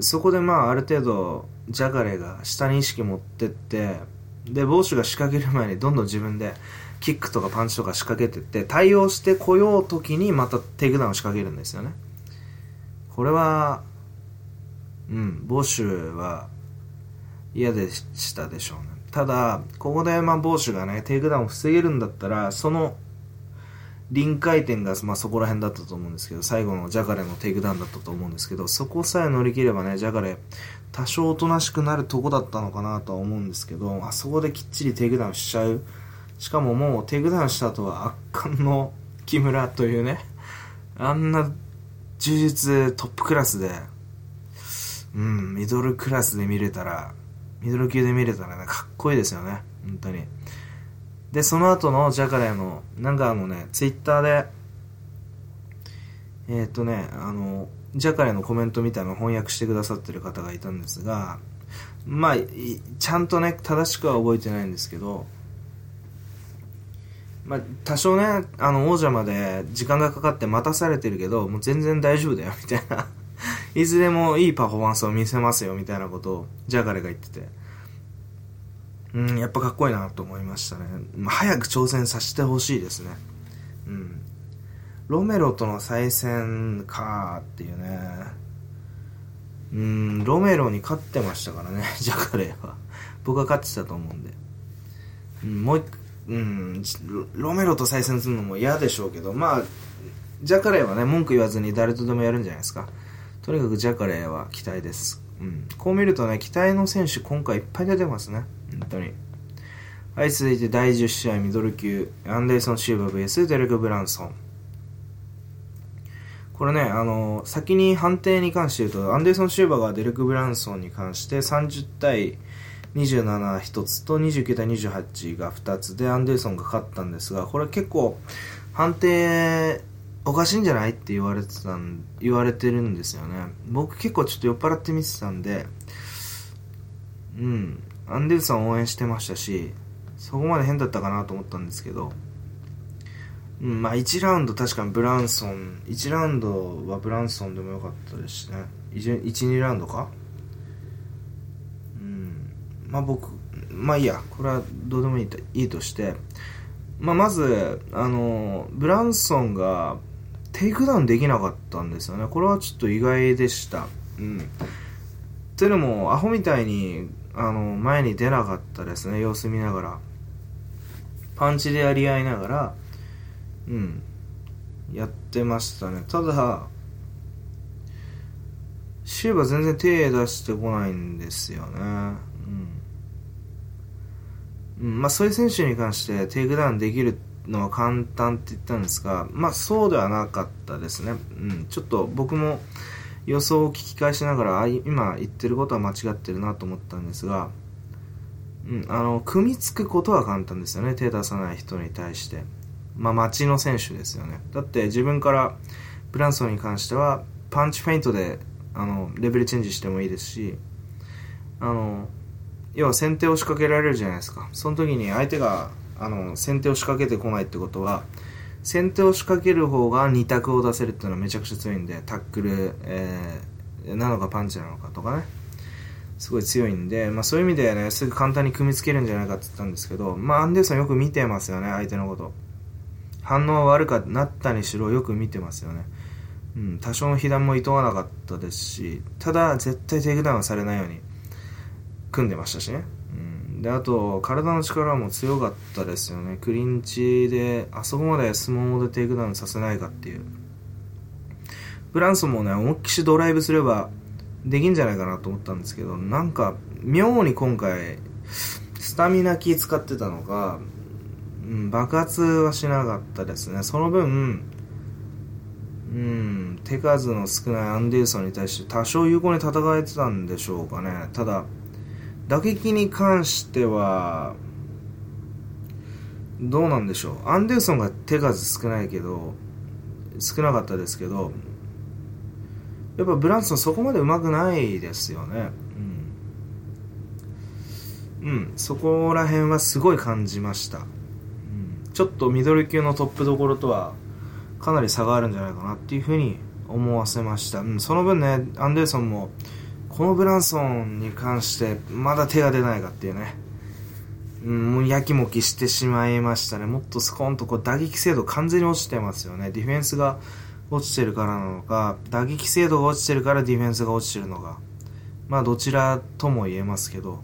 そこでまあある程度、ジャカレが下に意識持ってって、で、ボーシュが仕掛ける前にどんどん自分でキックとかパンチとか仕掛けてって、対応してこようときにまたテイクダウンを仕掛けるんですよね。これは、うん、ボーシュは嫌でしたでしょうね。ただ、ここでまあボーシュがね、テイクダウンを防げるんだったら、その臨界点が、まあ、そこら辺だったと思うんですけど、最後のジャカレのテイクダウンだったと思うんですけど、そこさえ乗り切ればね、ジャカレ、多少おとなしくなるとこだったのかなとは思うんですけど、あそこできっちりテイクダウンしちゃう。しかももうテイクダウンした後は圧巻のキムラというね、あんな柔術トップクラスで、うん、ミドルクラスで見れたら、ミドル級で見れたらね、かっこいいですよね。本当に。で、その後のジャカレーの、なんかあのね、ツイッターで、えー、っとね、あの、ジャカレーのコメントみたいなの翻訳してくださってる方がいたんですが、まあ、ちゃんとね、正しくは覚えてないんですけど、まあ、多少ね、あの、王者まで時間がかかって待たされてるけど、もう全然大丈夫だよ、みたいないずれもいいパフォーマンスを見せますよみたいなことをジャガレが言ってて。うんやっぱかっこいいなと思いましたね、ま、早く挑戦させてほしいですね。うん。ロメロとの再戦かっていうね。うんロメロに勝ってましたからね <laughs> ジャガレは。僕は勝ってたと思うんで、うん、もう一うんロメロと再戦するのも嫌でしょうけどまあジャカレーはね文句言わずに誰とでもやるんじゃないですか。とにかくジャカレーは期待です。うん。こう見るとね、期待の選手今回いっぱい出てますね。本当に。はい、続いて第10試合ミドル級、アンデーソン・シューバー VS デレク・ブランソン。これね、あの、先に判定に関して言うと、アンデーソン・シューバーがデレク・ブランソンに関して30対27 1つと29対28が2つでアンデーソンが勝ったんですが、これ結構判定おかしいんじゃない？って言われてたん、言われてるんですよね。僕結構ちょっと酔っ払って見てたんで、うん、アンデルさん応援してましたし、そこまで変だったかなと思ったんですけど、うん、まあ1ラウンド確かにブランソン、1ラウンドはブランソンでもよかったですしね。1、2ラウンドか？うん、まあ僕、まあいいや、これはどうでもいいといいとして、まあまず、あの、ブランソンが、テイクダウンできなかったんですよね。これはちょっと意外でした。うん。というのも、アホみたいに、あの、前に出なかったですね。様子見ながら。パンチでやり合いながら、うん。やってましたね。ただ、シウバ全然手出してこないんですよね。うん。うん、まあそういう選手に関してテイクダウンできるってのは簡単って言ったんですが、まあそうではなかったですね。うん、ちょっと僕も予想を聞き返しながら、今言ってることは間違ってるなと思ったんですが、うん、あの、組みつくことは簡単ですよね。手出さない人に対して。まあ、待ちの選手ですよね。だって自分からブランソンに関しては、パンチフェイントで、あの、レベルチェンジしてもいいですし、あの、要は先手を仕掛けられるじゃないですか。その時に相手が、あの、先手を仕掛けてこないってことは、先手を仕掛ける方が2択を出せるっていうのはめちゃくちゃ強いんで、タックル、えー、なのかパンチなのかとかね。すごい強いんで、まあそういう意味でね、すぐ簡単に組みつけるんじゃないかって言ったんですけど、まあアンデルソンよく見てますよね、相手のこと。反応悪くなったにしろよく見てますよね。うん、多少の被弾も厭わなかったですし、ただ絶対テイクダウンされないように組んでましたしね。で、あと、体の力も強かったですよね。クリンチで、あそこまで相撲でテイクダウンさせないかっていう。ブランソンもね、思いっきしドライブすれば、できんじゃないかなと思ったんですけど、なんか、妙に今回、スタミナ気使ってたのか、うん、爆発はしなかったですね。その分、うん、手数の少ないアンデルソンに対して多少有効に戦えてたんでしょうかね。ただ、打撃に関しては、どうなんでしょう。アンデルソンが手数少ないけど、少なかったですけど、やっぱブランソンそこまで上手くないですよね。うん。うん、そこら辺はすごい感じました。うん、ちょっとミドル級のトップどころとはかなり差があるんじゃないかなっていうふうに思わせました。うん、その分ね、アンデルソンも、このブランソンに関してまだ手が出ないかっていうね。うん、もうやきもきしてしまいましたね。もっとスコーンとこう打撃精度完全に落ちてますよね。ディフェンスが落ちてるからなのか、打撃精度が落ちてるからディフェンスが落ちてるのか。まあどちらとも言えますけど。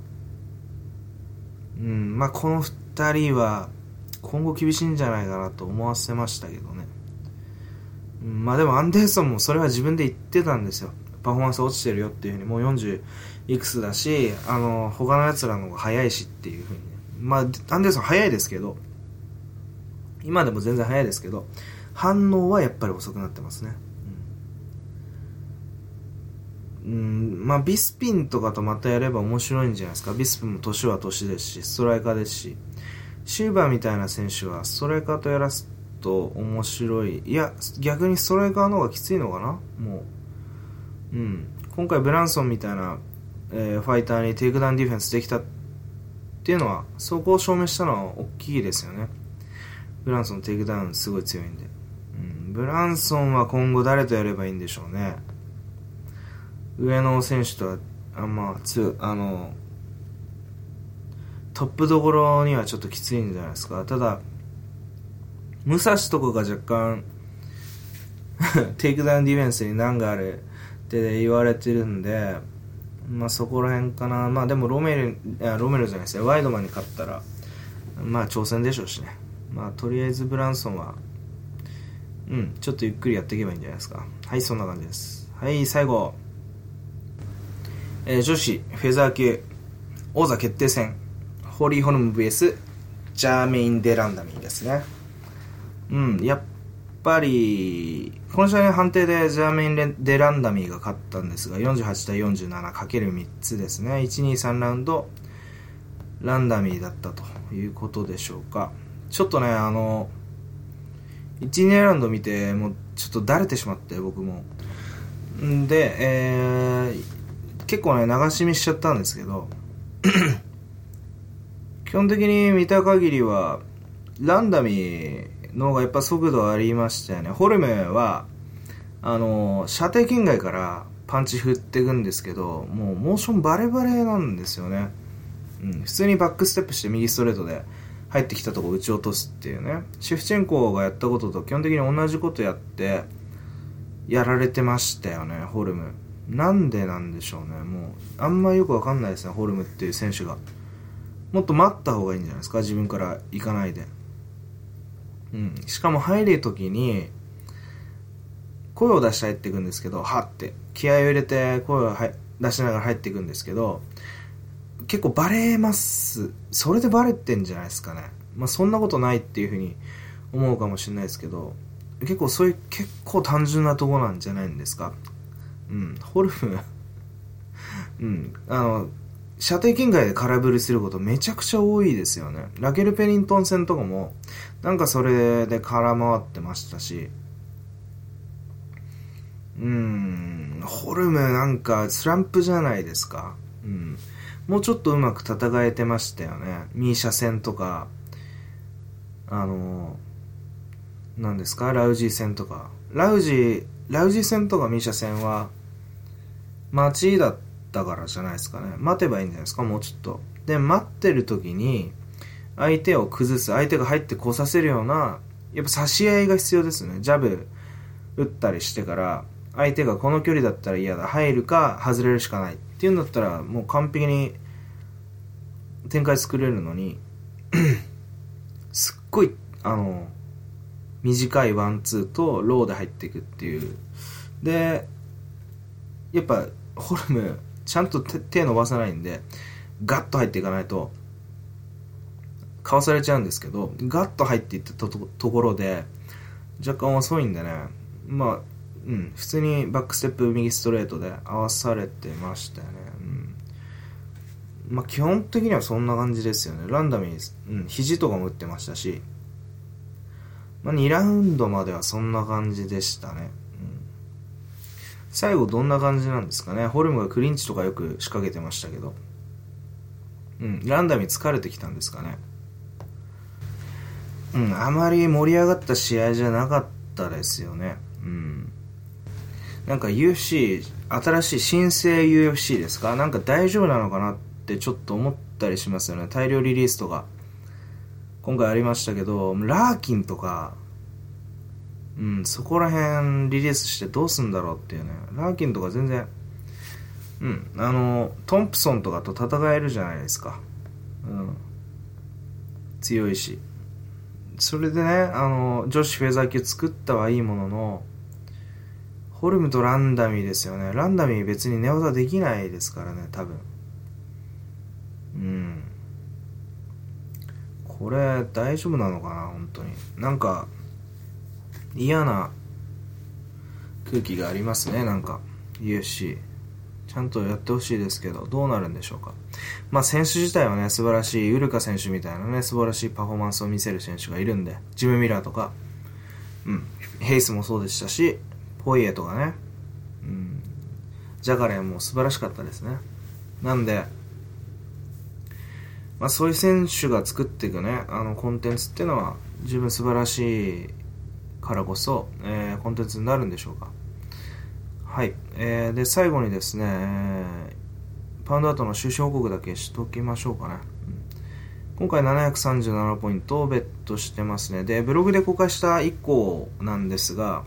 うん、まあこの二人は今後厳しいんじゃないかなと思わせましたけどね。まあでもアンデーソンもそれは自分で言ってたんですよ。パフォーマンス落ちてるよっていうふうに、もう40いくつだし、あの、他の奴らの方が早いしっていうふうにね。まあ、アンデーソン早いですけど、今でも全然早いですけど、反応はやっぱり遅くなってますね。うん、うんまあ、ビスピンとかとまたやれば面白いんじゃないですか。ビスピンも年は年ですし、ストライカーですし、シューバーみたいな選手はストライカーとやらすと面白い。いや、逆にストライカーの方がきついのかな？もう。うん。今回ブランソンみたいな、えー、ファイターにテイクダウンディフェンスできたっていうのは、そこを証明したのは大きいですよね。ブランソンテイクダウンすごい強いんで。うんブランソンは今後誰とやればいいんでしょうね。上の選手とは、あんまあ、つ、あの、トップどころにはちょっときついんじゃないですか。ただ、ムサシとかが若干 <laughs> テイクダウンディフェンスに難があるって言われてるんで、まあそこら辺かな。まあでもロメロ、いやロメロじゃないですね。ワイドマンに勝ったら、まあ挑戦でしょうしね。まあとりあえずブランソンはうん、ちょっとゆっくりやっていけばいいんじゃないですか。はい、そんな感じです。はい、最後。えー、女子フェザー級王座決定戦、ホーリーホルム VS ジャーメイン・デランダミーですね。うん、やっぱり、この試合の判定でジャーメン・デランダミーが勝ったんですが、48対 47×3 つですね。1、2、3ラウンド、ランダミーだったということでしょうか。ちょっとね、あの、1、2ラウンド見て、もうちょっとだれてしまって、僕も。んで、えー、結構ね、流し見しちゃったんですけど、<coughs> 基本的に見た限りは、ランダミーのがやっぱ速度ありましたよね。ホルメは、あの、射程圏外からパンチ振っていくんですけど、もうモーションバレバレなんですよね。うん、普通にバックステップして右ストレートで、入ってきたとこ打ち落とすっていうね。シェフチェンコがやったことと基本的に同じことやってやられてましたよねホルム。なんでなんでしょうね。もうあんまよくわかんないですねホルムっていう選手が。もっと待った方がいいんじゃないですか自分から行かないで。うんしかも入る時に声を出して入っていくんですけどはって気合を入れて声を出しながら入っていくんですけど結構バレます。それでバレてんじゃないですかね。まあそんなことないっていうふうに思うかもしれないですけど、結構そういう結構単純なとこなんじゃないんですか。うん。ホルムうん。あの、射程圏外で空振りすることめちゃくちゃ多いですよね。ラケル・ペリントン戦とかも、なんかそれで空回ってましたし、うん、ホルムなんかスランプじゃないですか。うん。もうちょっとうまく戦えてましたよね。ミーシャ戦とか、あの、何ですか？ラウジー戦とか。ラウジー、ラウジー戦とかミーシャ戦は、待ちだったからじゃないですかね。待てばいいんじゃないですか？もうちょっと。で、待ってる時に、相手を崩す、相手が入ってこさせるような、やっぱ差し合いが必要ですね。ジャブ打ったりしてから、相手がこの距離だったら嫌だ。入るか外れるしかない。っていうんだったら、もう完璧に展開作れるのに <clears throat> すっごい、あの、短いワンツーとローで入っていくっていう。で、やっぱ、ホルム、ちゃんと手伸ばさないんで、ガッと入っていかないと、かわされちゃうんですけど、ガッと入っていったところで、若干遅いんでね、まあ、うん、普通にバックステップ右ストレートで合わされてましたよね。うん。まあ、基本的にはそんな感じですよね。ランダムに、うん、肘とかも打ってましたし、まあ、2ラウンドまではそんな感じでしたね。最後どんな感じなんですかね？ホルムがクリンチとかよく仕掛けてましたけど。うん、ランダムに疲れてきたんですかね？うん、あまり盛り上がった試合じゃなかったですよね。うん。なんか UFC、新しい新生 UFC ですか？なんか大丈夫なのかなってちょっと思ったりしますよね。大量リリースとか。今回ありましたけど、ラーキンとか、うん、そこら辺リリースしてどうすんだろうっていうね。ラーキンとか全然、うん、あの、トンプソンとかと戦えるじゃないですか。うん。強いし。それでね、あの、女子フェザー級作ったはいいものの、ホルムとランダミーですよね。ランダミー別に寝技できないですからね、多分。うん。これ、大丈夫なのかな、本当に。なんか、嫌な空気がありますね、なんか。UFC。ちゃんとやってほしいですけど、どうなるんでしょうか。まあ、選手自体はね、素晴らしい、ウルカ選手みたいなね、素晴らしいパフォーマンスを見せる選手がいるんで、ジム・ミラーとか、うん、ヘイスもそうでしたし、ポイエとかね、うん、ジャガレンも素晴らしかったですね。なんで、まあ、そういう選手が作っていくね、あのコンテンツっていうのは十分素晴らしいからこそ、えー、コンテンツになるんでしょうか。はい。えー、で、最後にですね、えー、パウンドアートの収支報告だけしときましょうかね。うん、今回737ポイントをベットしてますね。で、ブログで公開した1個なんですが、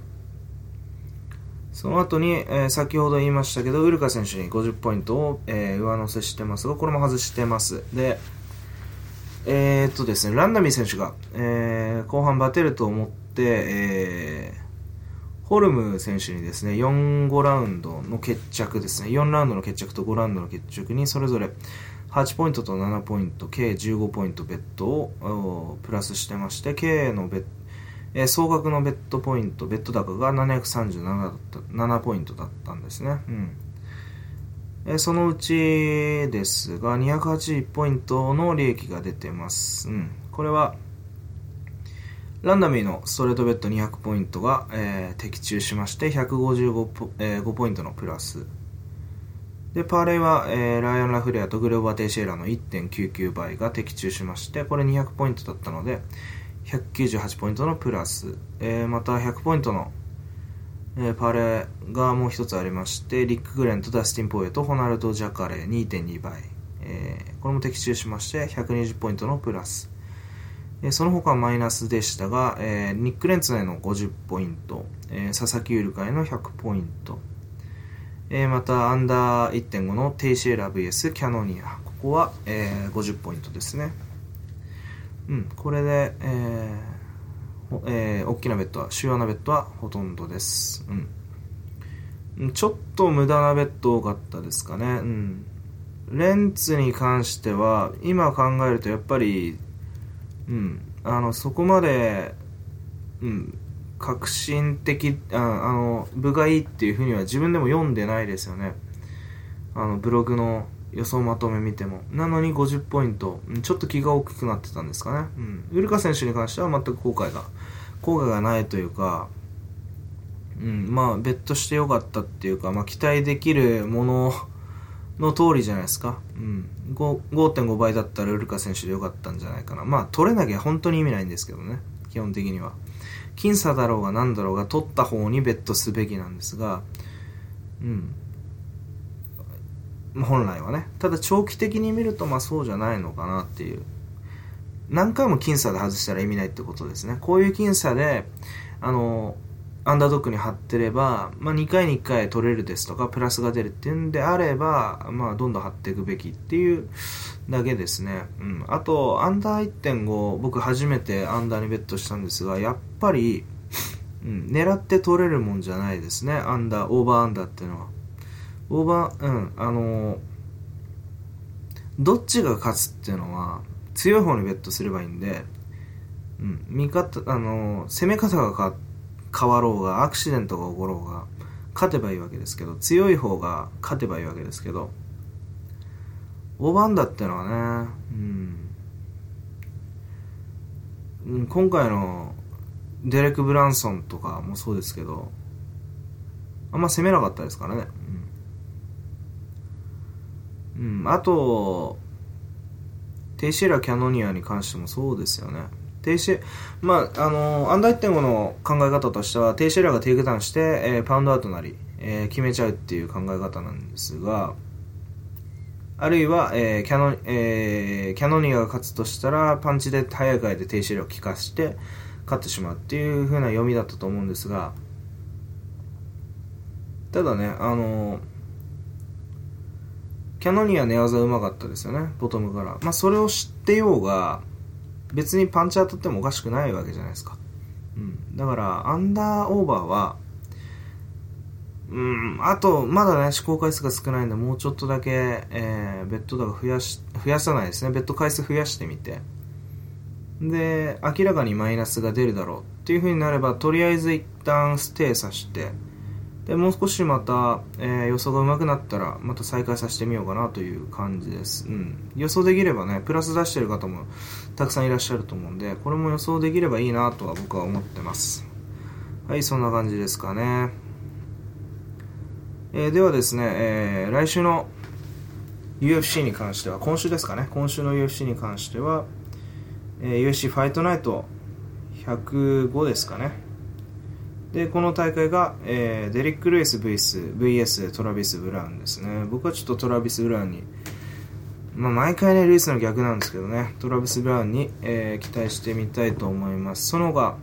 その後に、えー、先ほど言いましたけど、ウルカ選手に50ポイントを、えー、上乗せしてますが、これも外してます。で、えー、っとですね、ランダミー選手が、えー、後半バテると思っ、えー、ホルム選手にですね、4、5ラウンドの決着ですね、4ラウンドの決着と5ラウンドの決着にそれぞれ8ポイントと7ポイント、計15ポイントベッドをプラスしてまして、計のベッえ、総額のベッドポイント、ベッド高が737だった7ポイントだったんですね。うんえ、そのうちですが、281ポイントの利益が出てます。うん、これは、ランダミーのストレートベッド200ポイントが、えー、的中しまして、155ポ,、えー、5ポイントのプラス。で、パーレイは、えー、ライアン・ラフレアとグローバー・テイシェーラの1.99倍が的中しまして、これ200ポイントだったので、198ポイントのプラス、えー、また100ポイントの、えー、パレがもう一つありまして、リック・グレンとダスティン・ポエとホナルド・ジャカレー2.2倍、えー、これも的中しまして120ポイントのプラス、え、その他はマイナスでしたが、えー、ニック・レンツへの50ポイント、えー、佐々木ウルカへの100ポイント、えー、またアンダー1.5のテイシエラ VS キャノニアここは、えー、50ポイントですねうん、これで、えーえー、大きなベットは、主要なベットはほとんどです。うん。ちょっと無駄なベット多かったですかね。うん。レンツに関しては、今考えるとやっぱり、うん、あの、そこまで、うん、革新的、ああの、部がいいっていうふうには自分でも読んでないですよね。あの、ブログの予想まとめ見ても。なのに50ポイント。ちょっと気が大きくなってたんですかね。うん。ウルカ選手に関しては全く後悔が、後悔がないというか、うん、まあ、ベットしてよかったっていうか、まあ、期待できるものの通りじゃないですか。うん。5.5倍だったらウルカ選手でよかったんじゃないかな。まあ、取れなきゃ本当に意味ないんですけどね。基本的には。僅差だろうが何だろうが取った方にベットすべきなんですが、うん。本来はね。ただ長期的に見るとまあそうじゃないのかなっていう。何回も僅差で外したら意味ないってことですね。こういう僅差で、あの、アンダードックに貼ってれば、まあ、2回に1回取れるですとか、プラスが出るっていうんであれば、まあ、どんどん貼っていくべきっていうだけですね。うん。あと、アンダー1.5、僕初めてアンダーにベットしたんですが、やっぱり、うん、狙って取れるもんじゃないですね。アンダー、オーバーアンダーっていうのは。オーバー、うん、あのー、どっちが勝つっていうのは、強い方にベットすればいいんで、うん、味方、あのー、攻め方が変わって、変わろうがアクシデントが起ころうが勝てばいいわけですけど強い方が勝てばいいわけですけどオーバーアンダーってのはね、うん、今回のデレク・ブランソンとかもそうですけどあんま攻めなかったですからね。うん、うん、あとテイシエラ・キャノニアに関してもそうですよね。テイシ、まあ、あの、アンダー1.5の考え方としては、テイシエラがテイクダウンして、えー、パウンドアウトなり、えー、決めちゃうっていう考え方なんですが、あるいは、えー、キャノ、えー、キャノニアが勝つとしたら、パンチで早い回で停止エラーを効かして、勝ってしまうっていう風な読みだったと思うんですが、ただね、あの、キャノニア寝技うまかったですよね、ボトムから。まあ、それを知ってようが、別にパンチ当たってもおかしくないわけじゃないですか。うん。だから、アンダーオーバーは、うん、あと、まだね、試行回数が少ないんで、もうちょっとだけ、えー、ベッド高増やし、増やさないですね。ベッド回数増やしてみて。で、明らかにマイナスが出るだろうっていう風になれば、とりあえず一旦ステイさして、でもう少しまた、えー、予想が上手くなったらまた再開させてみようかなという感じです、うん、予想できればねプラス出してる方もたくさんいらっしゃると思うんでこれも予想できればいいなとは僕は思ってます。はいそんな感じですかね、えー、ではですね、えー、来週の UFC に関しては今週ですかね。今週の UFC に関しては、えー、UFC ファイトナイト105ですかね。でこの大会が、えー、デリック・ルイス VS, VS トラビス・ブラウンですね。僕はちょっとトラビス・ブラウンに、まあ、毎回ねルイスの逆なんですけどね。トラビス・ブラウンに、えー、期待してみたいと思います。その他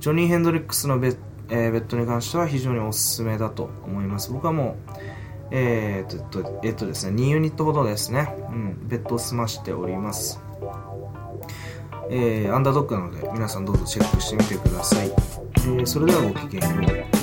ジョニー・ヘンドリックスのベッ,、えー、ベッドに関しては非常におすすめだと思います。僕はもうえー、っと、えっとですね、2ユニットほどですね、うん、ベッドを済ましております。えー、アンダードックなので皆さんどうぞチェックしてみてください。えー、それではごきげんよう。